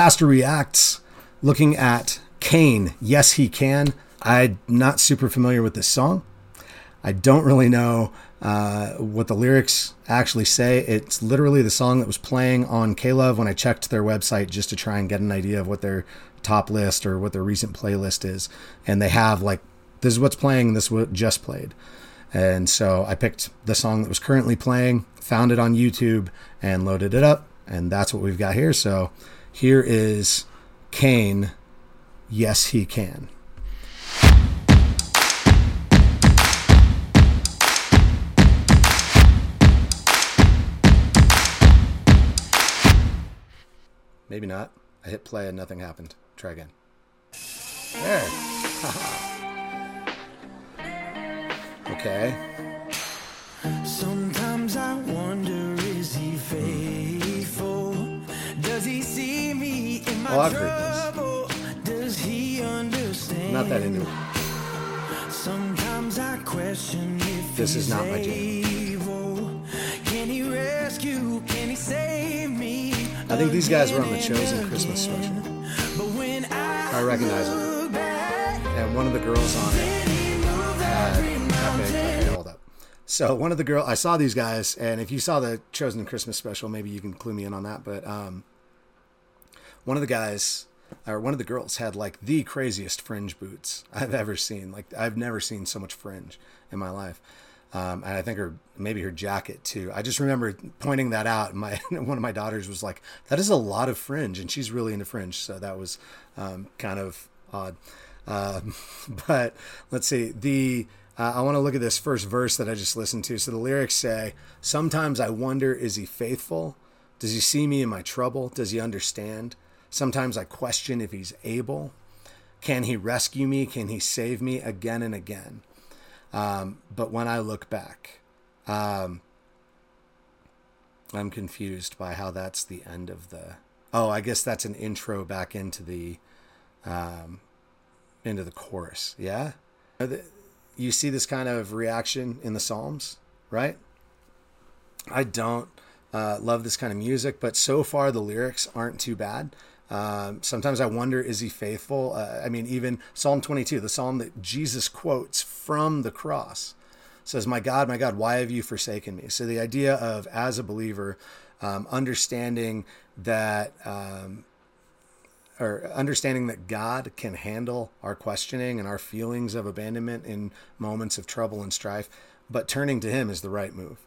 Pastor Reacts looking at Cain. Yes, he can. I'm not super familiar with this song. I don't really know uh, what the lyrics actually say. It's literally the song that was playing on K-Love when I checked their website just to try and get an idea of what their top list or what their recent playlist is. And they have like, this is what's playing, this is what just played. And so I picked the song that was currently playing, found it on YouTube, and loaded it up. And that's what we've got here. So here is Cain, Yes He Can. Maybe not. I hit play and nothing happened. Try again. There. okay. Oh, I've heard trouble? Does he understand? Not that into it. Sometimes I question if This is not my jam. Can he rescue? Can he save me? I think these guys were on the Chosen Christmas special. But when I, I recognize them. And one of the girls on it had okay, okay, hold up. So one of the girl I saw these guys, and if you saw the Chosen Christmas special, maybe you can clue me in on that. But um, one of the guys or one of the girls had like the craziest fringe boots I've ever seen. Like I've never seen so much fringe in my life. Um, and I think her maybe her jacket too. I just remember pointing that out. My one of my daughters was like, "That is a lot of fringe," and she's really into fringe, so that was um, kind of odd. Um, but let's see. The uh, I want to look at this first verse that I just listened to. So the lyrics say, "Sometimes I wonder, is he faithful? Does he see me in my trouble? Does he understand? Sometimes I question if he's able. Can he rescue me? Can he save me again and again? Um, but when I look back, um, I'm confused by how that's the end of the. Oh, I guess that's an intro back into the, um, into the chorus. Yeah, you see this kind of reaction in the Psalms, right? I don't uh, love this kind of music, but so far the lyrics aren't too bad. Um, sometimes I wonder, is he faithful? Uh, I mean, even Psalm 22, the psalm that Jesus quotes from the cross, says, My God, my God, why have you forsaken me? So the idea of, as a believer, um, understanding that. Um, or understanding that God can handle our questioning and our feelings of abandonment in moments of trouble and strife, but turning to Him is the right move.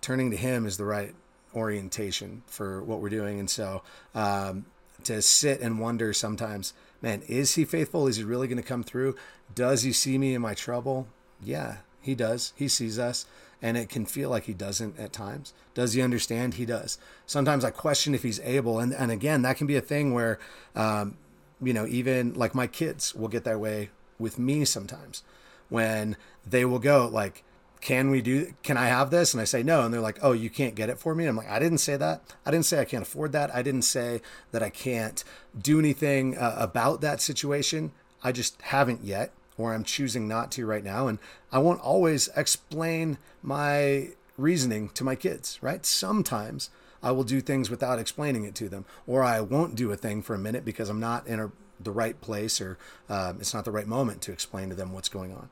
Turning to Him is the right orientation for what we're doing. And so, um, to sit and wonder sometimes, man, is he faithful? Is he really going to come through? Does he see me in my trouble? Yeah, he does. He sees us. And it can feel like he doesn't at times. Does he understand? He does. Sometimes I question if he's able. And, and again, that can be a thing where, um, you know, even like my kids will get that way with me sometimes when they will go, like, can we do can i have this? And i say no. And they're like oh you can't get it for me? I'm like i didn't say that. I didn't say i can't afford that. I didn't say that i can't do anything uh, about that situation. I just haven't yet or i'm choosing not to right now. And i won't always explain my reasoning to my kids right? Sometimes i will do things without explaining it to them or i won't do a thing for a minute because i'm not in a, the right place or um, it's not the right moment to explain to them what's going on.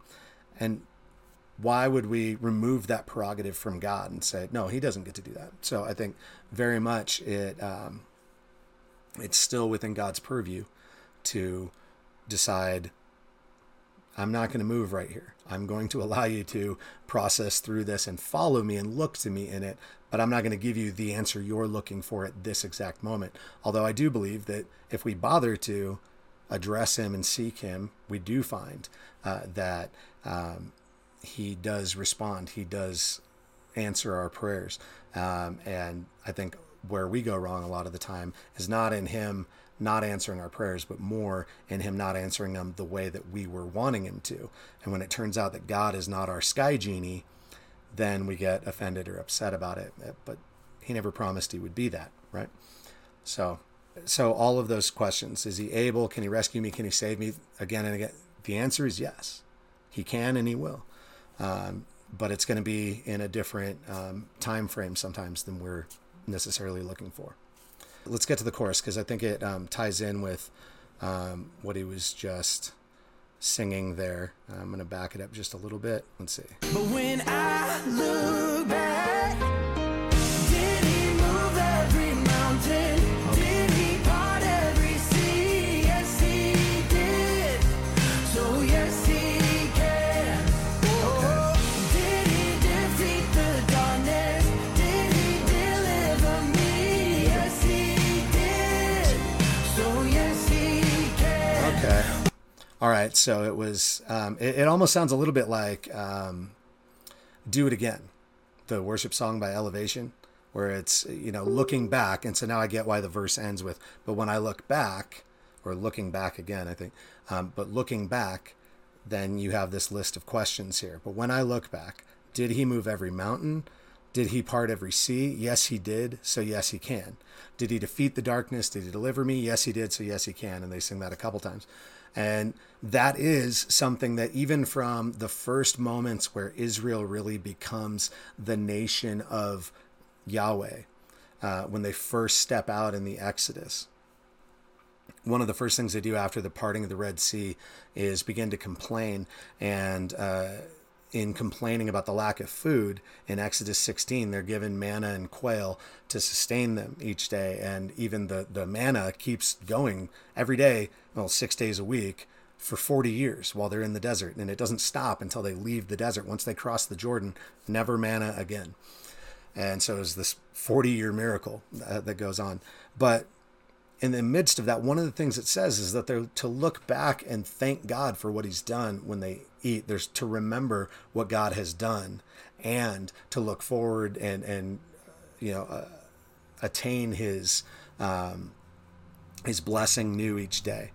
And why would we remove that prerogative from God and say no, He doesn't get to do that? So I think very much it um, it's still within God's purview to decide. I'm not going to move right here. I'm going to allow you to process through this and follow me and look to me in it, but I'm not going to give you the answer you're looking for at this exact moment. Although I do believe that if we bother to address Him and seek Him, we do find uh, that um, he does respond. He does answer our prayers. Um, and I think where we go wrong a lot of the time is not in him not answering our prayers, but more in him not answering them the way that we were wanting him to. And when it turns out that God is not our sky genie, then we get offended or upset about it. But he never promised he would be that, right? So, so all of those questions: Is he able? Can he rescue me? Can he save me? Again and again, the answer is yes. He can and he will. Um, but it's going to be in a different um, time frame sometimes than we're necessarily looking for. Let's get to the chorus because I think it um, ties in with um, what he was just singing there. I'm going to back it up just a little bit. Let's see. Right. So it was, um, it, it almost sounds a little bit like um, Do It Again, the worship song by Elevation, where it's, you know, looking back. And so now I get why the verse ends with, but when I look back, or looking back again, I think, um, but looking back, then you have this list of questions here. But when I look back, did he move every mountain? Did he part every sea? Yes, he did. So, yes, he can. Did he defeat the darkness? Did he deliver me? Yes, he did. So, yes, he can. And they sing that a couple times. And that is something that even from the first moments where Israel really becomes the nation of Yahweh, uh, when they first step out in the Exodus, one of the first things they do after the parting of the Red Sea is begin to complain. And uh, in complaining about the lack of food, in Exodus 16, they're given manna and quail to sustain them each day. And even the, the manna keeps going every day, well, six days a week for 40 years while they're in the desert. And it doesn't stop until they leave the desert. Once they cross the Jordan, never manna again. And so it's this 40 year miracle uh, that goes on. But in the midst of that, one of the things it says is that they're to look back and thank God for what He's done when they eat. There's to remember what God has done and to look forward and and you know uh, attain His um, His blessing new each day.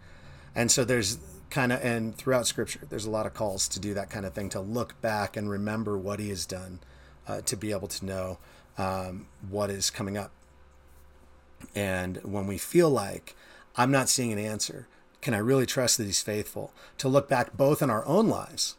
And so there's kind of and throughout Scripture, there's a lot of calls to do that kind of thing to look back and remember what He has done, uh, to be able to know um, what is coming up. And when we feel like I'm not seeing an answer, can I really trust that He's faithful? To look back both in our own lives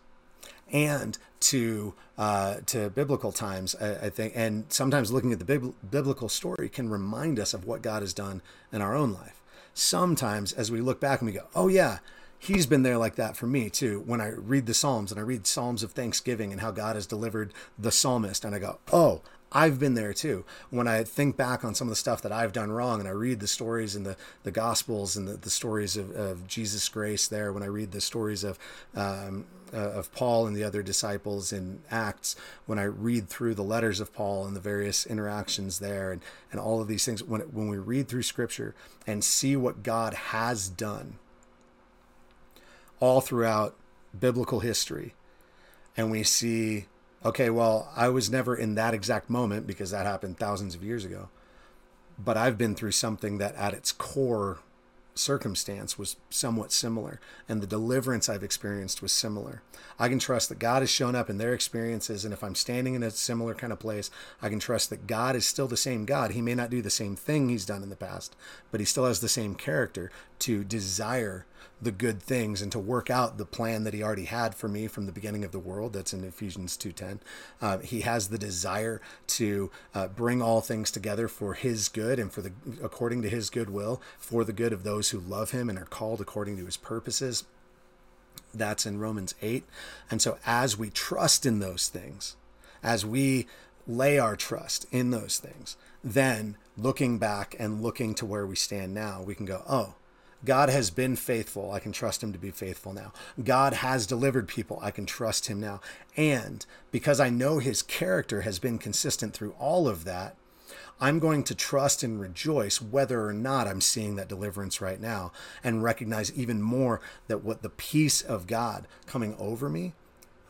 and to uh, to biblical times, I, I, think, and sometimes looking at the bib- biblical story can remind us of what God has done in our own life. Sometimes, as we look back and we go, "Oh yeah, He's been there like that for me too." When I read the Psalms and I read Psalms of Thanksgiving and how God has delivered the psalmist, and I go, "Oh." I've been there too. When I think back on some of the stuff that I've done wrong and I read the stories in the, the Gospels and the, the stories of, of Jesus' grace there, when I read the stories of, um, uh, of Paul and the other disciples in Acts, when I read through the letters of Paul and the various interactions there and, and all of these things, when, when we read through Scripture and see what God has done all throughout biblical history, and we see okay, well, I was never in that exact moment because that happened thousands of years ago. But I've been through something that at its core circumstance was somewhat similar, and the deliverance I've experienced was similar. I can trust that God has shown up in their experiences, and if I'm standing in a similar kind of place, I can trust that God is still the same God. He may not do the same thing He's done in the past, but He still has the same character to desire the good things and to work out the plan that he already had for me from the beginning of the world. That's in ephesians 2.10 uh, he has the desire to uh, bring all things together for his good and for the according to his good will for the good of those who love him and are called according to his purposes. That's in romans 8 and so as we trust in those things as we lay our trust in those things then looking back and looking to where we stand now we can go oh God has been faithful. I can trust him to be faithful now. God has delivered people. I can trust him now. And because I know his character has been consistent through all of that, I'm going to trust and rejoice whether or not I'm seeing that deliverance right now and recognize even more that what the peace of God coming over me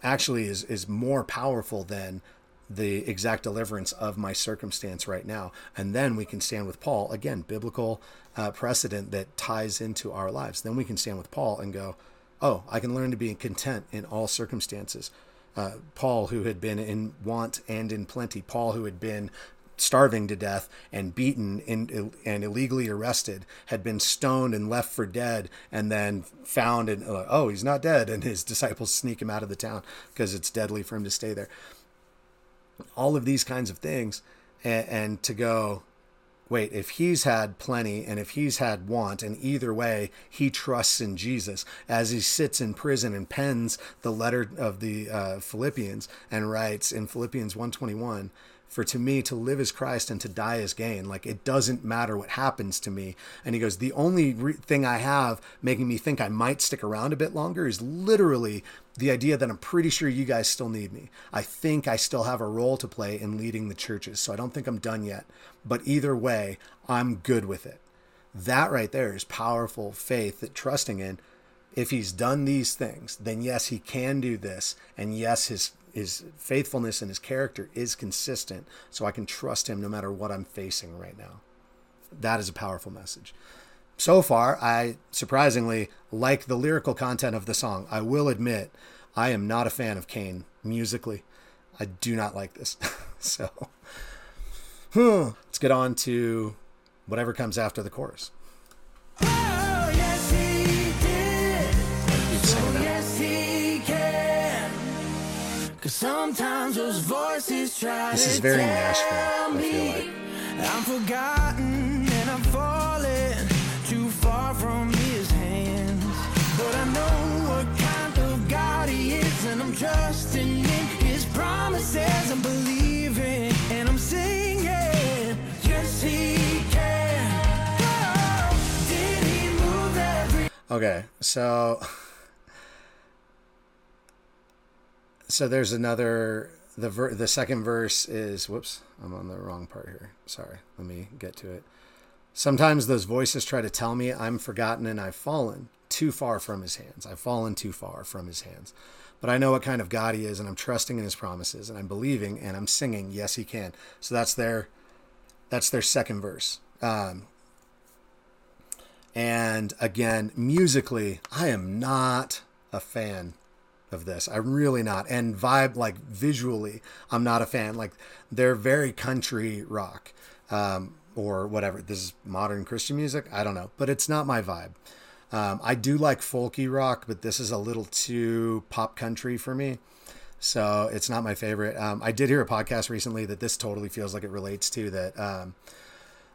actually is, is more powerful than the exact deliverance of my circumstance right now. And then we can stand with Paul, again, biblical uh, precedent that ties into our lives. Then we can stand with Paul and go, oh, I can learn to be content in all circumstances. Uh, Paul, who had been in want and in plenty, Paul, who had been starving to death and beaten in, and illegally arrested, had been stoned and left for dead, and then found and uh, oh, he's not dead, and his disciples sneak him out of the town because it's deadly for him to stay there all of these kinds of things and, and to go wait, if he's had plenty and if he's had want, and either way, he trusts in Jesus. As he sits in prison and pens the letter of the uh, Philippians and writes in Philippians 121 for to me to live is Christ and to die is gain. Like it doesn't matter what happens to me. And he goes, the only re- thing I have making me think I might stick around a bit longer is literally the idea that I'm pretty sure you guys still need me. I think I still have a role to play in leading the churches. So I don't think I'm done yet. But either way, I'm good with it. That right there is powerful faith that trusting in if he's done these things, then yes, he can do this. And yes, his his faithfulness and his character is consistent. So I can trust him no matter what I'm facing right now. That is a powerful message. So far, I surprisingly like the lyrical content of the song. I will admit, I am not a fan of Cain musically. I do not like this. so hmm, let's get on to whatever comes after the chorus. Sometimes those voices try This is very Nashville, I feel like. I'm forgotten and I'm falling too far from his hands. But I know what kind of God he is, and I'm trusting in his promises. I'm believing and I'm singing. Yes, he can. Oh, did he move every Okay, so so there's another the ver- the second verse is whoops, I'm on the wrong part here. Sorry. Let me get to it. Sometimes those voices try to tell me I'm forgotten and I've fallen too far from his hands. I've fallen too far from his hands. But I know what kind of God he is and I'm trusting in his promises and I'm believing and I'm singing yes he can. So that's their that's their second verse. Um, and again, musically, I am not a fan of this. I'm really not. And vibe, like visually, I'm not a fan. Like they're very country rock um, or whatever. This is modern Christian music. I don't know, but it's not my vibe. Um, I do like folky rock, but this is a little too pop country for me. So it's not my favorite. Um, I did hear a podcast recently that this totally feels like it relates to that. Um,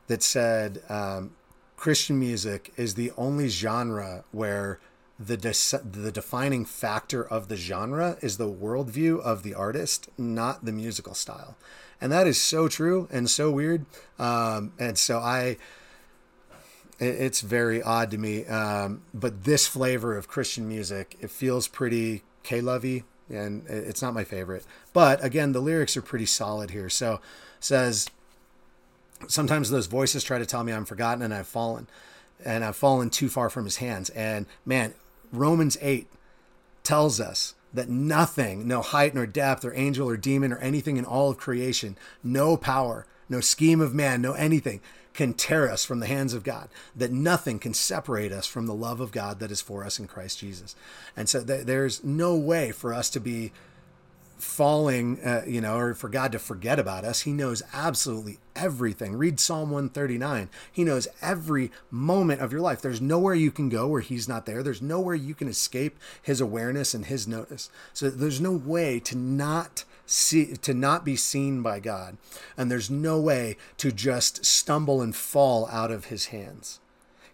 that said um, Christian music is the only genre where the dis- the defining factor of the genre is the worldview of the artist, not the musical style, and that is so true and so weird. Um, and so I, it- it's very odd to me. Um, but this flavor of Christian music, it feels pretty K-lovey, and it- it's not my favorite. But again, the lyrics are pretty solid here. So says sometimes those voices try to tell me I'm forgotten and I've fallen and I've fallen too far from his hands. And man, Romans 8 tells us that nothing, no height nor depth or angel or demon or anything in all of creation, no power, no scheme of man, no anything can tear us from the hands of God, that nothing can separate us from the love of God that is for us in Christ Jesus. And so th- there's no way for us to be falling, uh, you know, or for God to forget about us. He knows absolutely everything. Read Psalm 139. He knows every moment of your life. There's nowhere you can go where He's not there. There's nowhere you can escape His awareness and His notice. So there's no way to not see, to not be seen by God. And there's no way to just stumble and fall out of His hands.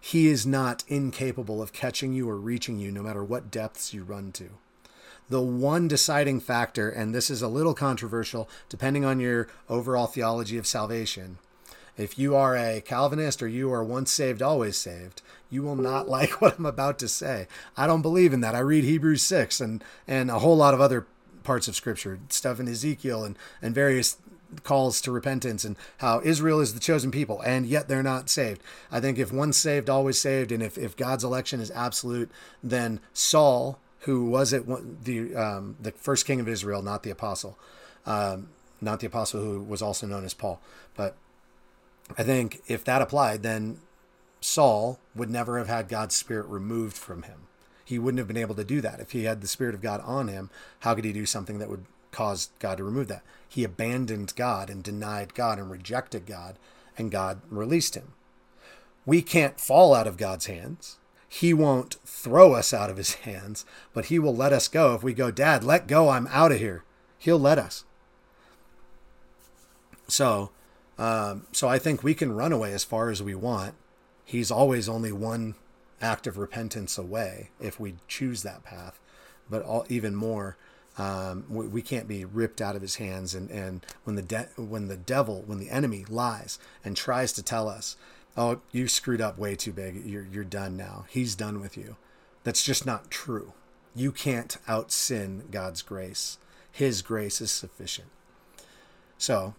He is not incapable of catching you or reaching you no matter what depths you run to the one deciding factor, and this is a little controversial depending on your overall theology of salvation. If you are a Calvinist or you are once saved, always saved, you will not like what I'm about to say. I don't believe in that. I read Hebrews 6 and, and a whole lot of other parts of Scripture, stuff in Ezekiel and, and various calls to repentance and how Israel is the chosen people and yet they're not saved. I think if one's saved, always saved, and if, if God's election is absolute, then Saul, who was it the um, the first king of Israel, not the apostle, um, not the apostle who was also known as Paul. But I think if that applied, then Saul would never have had God's spirit removed from him. He wouldn't have been able to do that if he had the spirit of God on him. How could he do something that would cause God to remove that? He abandoned God and denied God and rejected God, and God released him. We can't fall out of God's hands. He won't throw us out of his hands, but he will let us go. If we go, Dad, let go, I'm out of here, he'll let us. So, Um, so I think we can run away as far as we want. He's always only one act of repentance away if we choose that path. But all, even more, um, we, we can't be ripped out of his hands. And, and when the de- when the devil, when the enemy lies and tries to tell us, "Oh, you screwed up way too big. You're you're done now. He's done with you," that's just not true. You can't out sin God's grace. His grace is sufficient. So,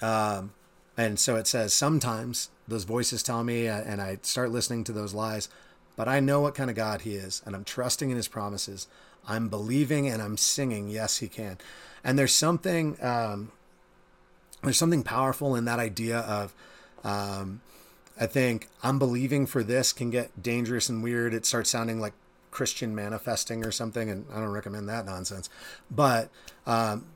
um, and so it says sometimes those voices tell me, uh, and I start listening to those lies, but I know what kind of God He is, and I'm trusting in His promises. I'm believing and I'm singing, yes, He can. And there's something, um, there's something powerful in that idea of, um, I think I'm believing for this can get dangerous and weird. It starts sounding like Christian manifesting or something, and I don't recommend that nonsense. But um,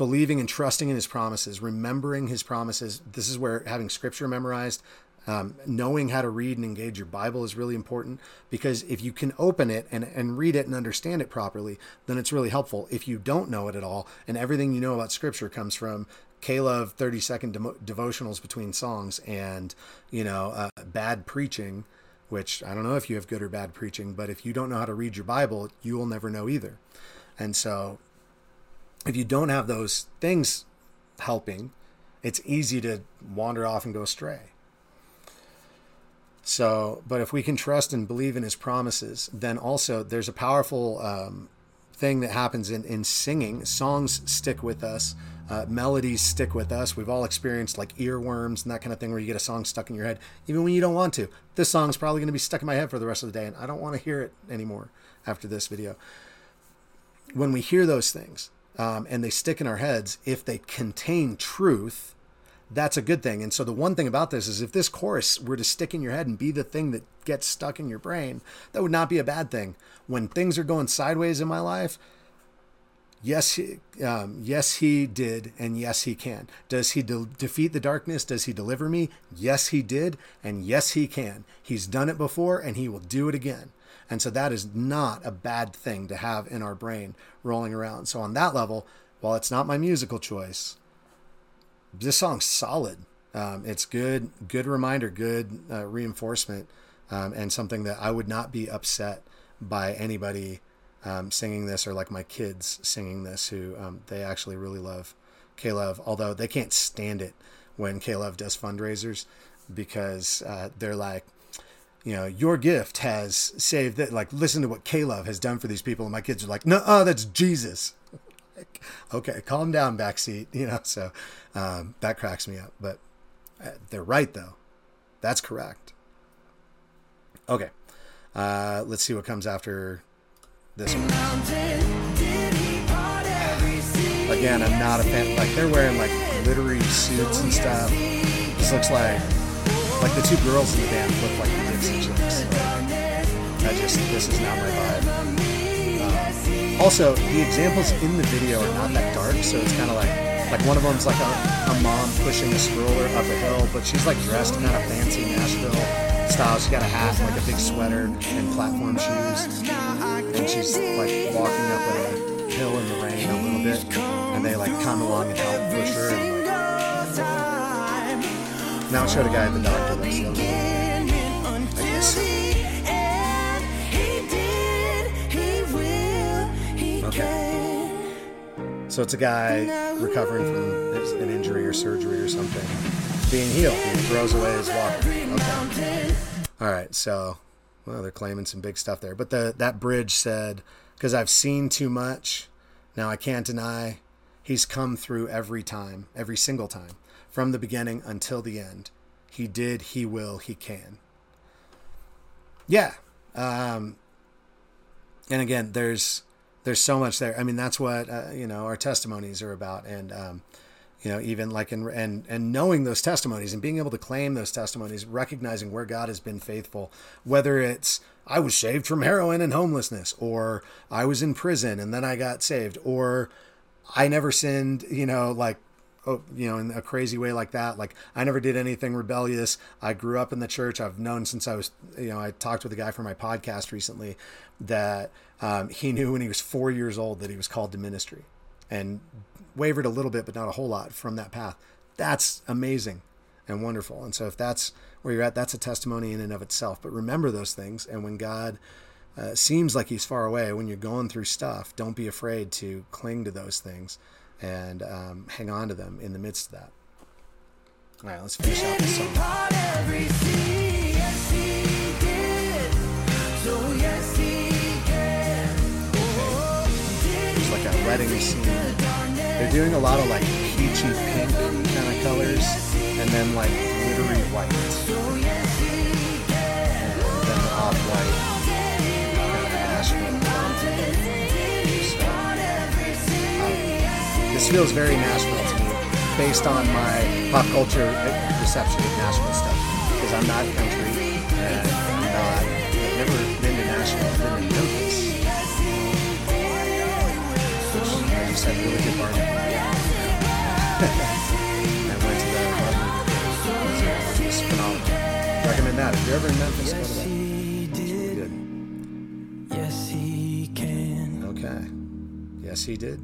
believing and trusting in his promises, remembering his promises. This is where having scripture memorized, um, knowing how to read and engage your Bible is really important because if you can open it and, and read it and understand it properly, then it's really helpful. If you don't know it at all and everything you know about scripture comes from K-Love 30 second de- devotionals between songs and, you know, uh, bad preaching, which I don't know if you have good or bad preaching, but if you don't know how to read your Bible, you will never know either. And so if you don't have those things helping, it's easy to wander off and go astray. So, but if we can trust and believe in his promises, then also there's a powerful um, thing that happens in, in singing. Songs stick with us, uh, melodies stick with us. We've all experienced like earworms and that kind of thing where you get a song stuck in your head, even when you don't want to. This song's probably going to be stuck in my head for the rest of the day, and I don't want to hear it anymore after this video. When we hear those things, um, and they stick in our heads, if they contain truth, that's a good thing. And so the one thing about this is if this chorus were to stick in your head and be the thing that gets stuck in your brain, that would not be a bad thing. When things are going sideways in my life, yes, he, um, yes, he did, and yes, he can. Does he de- defeat the darkness? Does he deliver me? Yes, he did, and yes, he can. He's done it before, and he will do it again. And so that is not a bad thing to have in our brain rolling around. So on that level, while it's not my musical choice, this song's solid. Um, it's good, good reminder, good uh, reinforcement, um, and something that I would not be upset by anybody um, singing this or like my kids singing this who um, they actually really love K-Love, although they can't stand it when K-Love does fundraisers because uh, they're like, you know, your gift has saved that. Like, listen to what K-Love has done for these people. And my kids are like, no, that's Jesus. Like, okay, calm down, backseat. You know, so um, that cracks me up. But uh, they're right, though. That's correct. Okay, uh, let's see what comes after this one. Again, I'm not a fan. Like, they're wearing like glittery suits and stuff. This looks like like the two girls in the band look like the Dixie Chicks. I just this is not my vibe. Also, the examples in the video are not that dark, so it's kind of like like one of them's like a, a mom pushing a stroller up a hill, but she's like dressed in kind of fancy Nashville style. She's got a hat, and like a big sweater, and platform shoes, and she's like walking up a hill in the rain a little bit, and they like come along and help push her. And, like, now I show the guy at the doctor that's the So it's a guy recovering from an injury or surgery or something, being healed. He throws away his walker. Okay. All right. So, well, they're claiming some big stuff there. But the that bridge said, "Because I've seen too much, now I can't deny. He's come through every time, every single time, from the beginning until the end. He did. He will. He can." Yeah. Um, and again, there's there's so much there. I mean, that's what uh, you know our testimonies are about, and um, you know, even like in and and knowing those testimonies and being able to claim those testimonies, recognizing where God has been faithful, whether it's I was saved from heroin and homelessness, or I was in prison and then I got saved, or I never sinned, you know, like you know, in a crazy way like that. Like I never did anything rebellious. I grew up in the church. I've known since I was, you know, I talked with a guy for my podcast recently that um, he knew when he was four years old that he was called to ministry and wavered a little bit, but not a whole lot from that path. That's amazing and wonderful. And so if that's where you're at, that's a testimony in and of itself. But remember those things. And when God uh, seems like He's far away, when you're going through stuff, don't be afraid to cling to those things and um, hang on to them in the midst of that. All right, let's finish out this song. Part every sea, yes he did. So yes he can. Did There's like a wedding scene. They're doing a lot of like peachy pink kind of colors, and then like glittery white, and then the off white, Feels very Nashville to me, based on my pop culture reception of Nashville stuff. Because I'm not country, and I'm not. I've never been to Nashville. I've been to Memphis. which I just had a really good barbecue. I went to the barbecue. It was phenomenal. Recommend that. If you're ever in Memphis, go to that. It's really good. Yes he can. Okay. Yes, he did.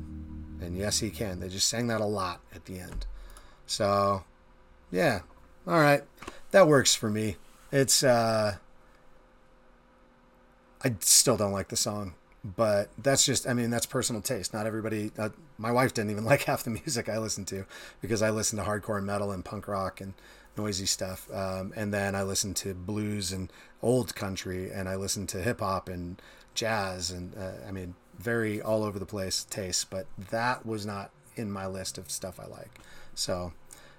Yes, he can. They just sang that a lot at the end. So, yeah. All right. That works for me. It's, uh, I still don't like the song, but that's just, I mean, that's personal taste. Not everybody, uh, my wife didn't even like half the music I listened to because I listened to hardcore metal and punk rock and noisy stuff. Um, and then I listened to blues and old country and I listened to hip hop and jazz and, uh, I mean, very all over the place taste, but that was not in my list of stuff I like. So,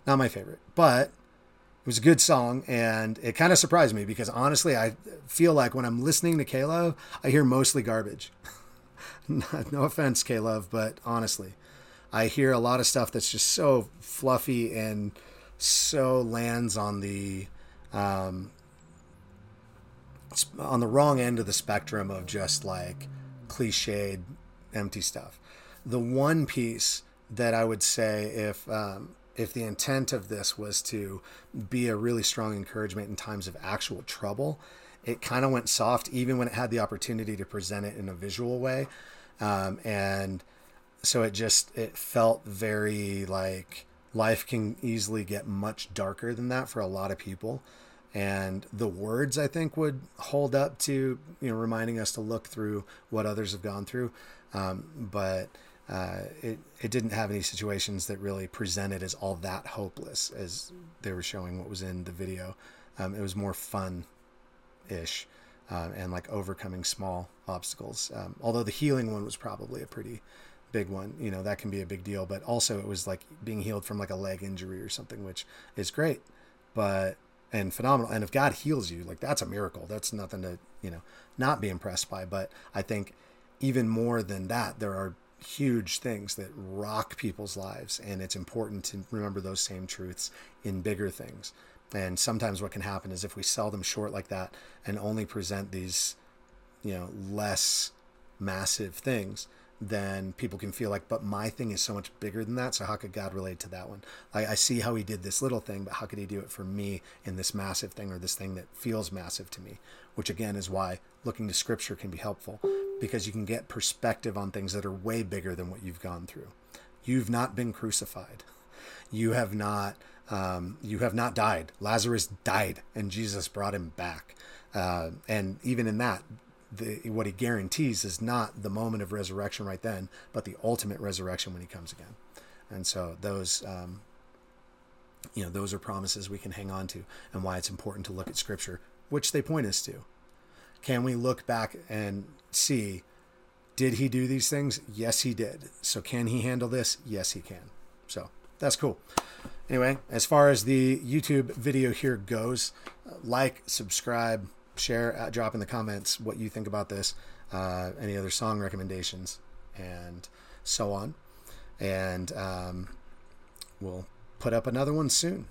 not my favorite, but it was a good song and it kind of surprised me because honestly i feel like when i'm listening to k-love i hear mostly garbage no offense k-love but honestly i hear a lot of stuff that's just so fluffy and so lands on the um, on the wrong end of the spectrum of just like cliched empty stuff the one piece that i would say if um, if the intent of this was to be a really strong encouragement in times of actual trouble, it kind of went soft, even when it had the opportunity to present it in a visual way. Um, and so it just, it felt very like life can easily get much darker than that for a lot of people. And the words, I think, would hold up to, you know, reminding us to look through what others have gone through. Um, but uh, it it didn't have any situations that really presented as all that hopeless as they were showing what was in the video. Um, it was more fun ish um, and like overcoming small obstacles. Um, although the healing one was probably a pretty big one, you know, that can be a big deal. But also, it was like being healed from like a leg injury or something, which is great, but and phenomenal. And if God heals you, like that's a miracle. That's nothing to you know not be impressed by. But I think even more than that, there are huge things that rock people's lives and it's important to remember those same truths in bigger things and sometimes what can happen is if we sell them short like that and only present these you know less massive things then people can feel like but my thing is so much bigger than that. So how could god relate to that one? Like i see how he did this little thing but how could he do it for me in this massive thing or this thing that feels massive to me? Which again is why looking to scripture can be helpful because you can get perspective on things that are way bigger than what you've gone through. You've not been crucified. You have not um, you have not died. Lazarus died and jesus brought him back. Uh, and even in that the, what he guarantees is not the moment of resurrection right then but the ultimate resurrection when he comes again. And so those um, you know those are promises we can hang on to and why it's important to look at scripture which they point us to. Can we look back and see did he do these things? Yes he did. So can he handle this? Yes he can. So that's cool. Anyway as far as the youtube video here goes uh, like subscribe share uh, drop in the comments what you think about this uh, any other song recommendations and so on. And um, we'll put up another one soon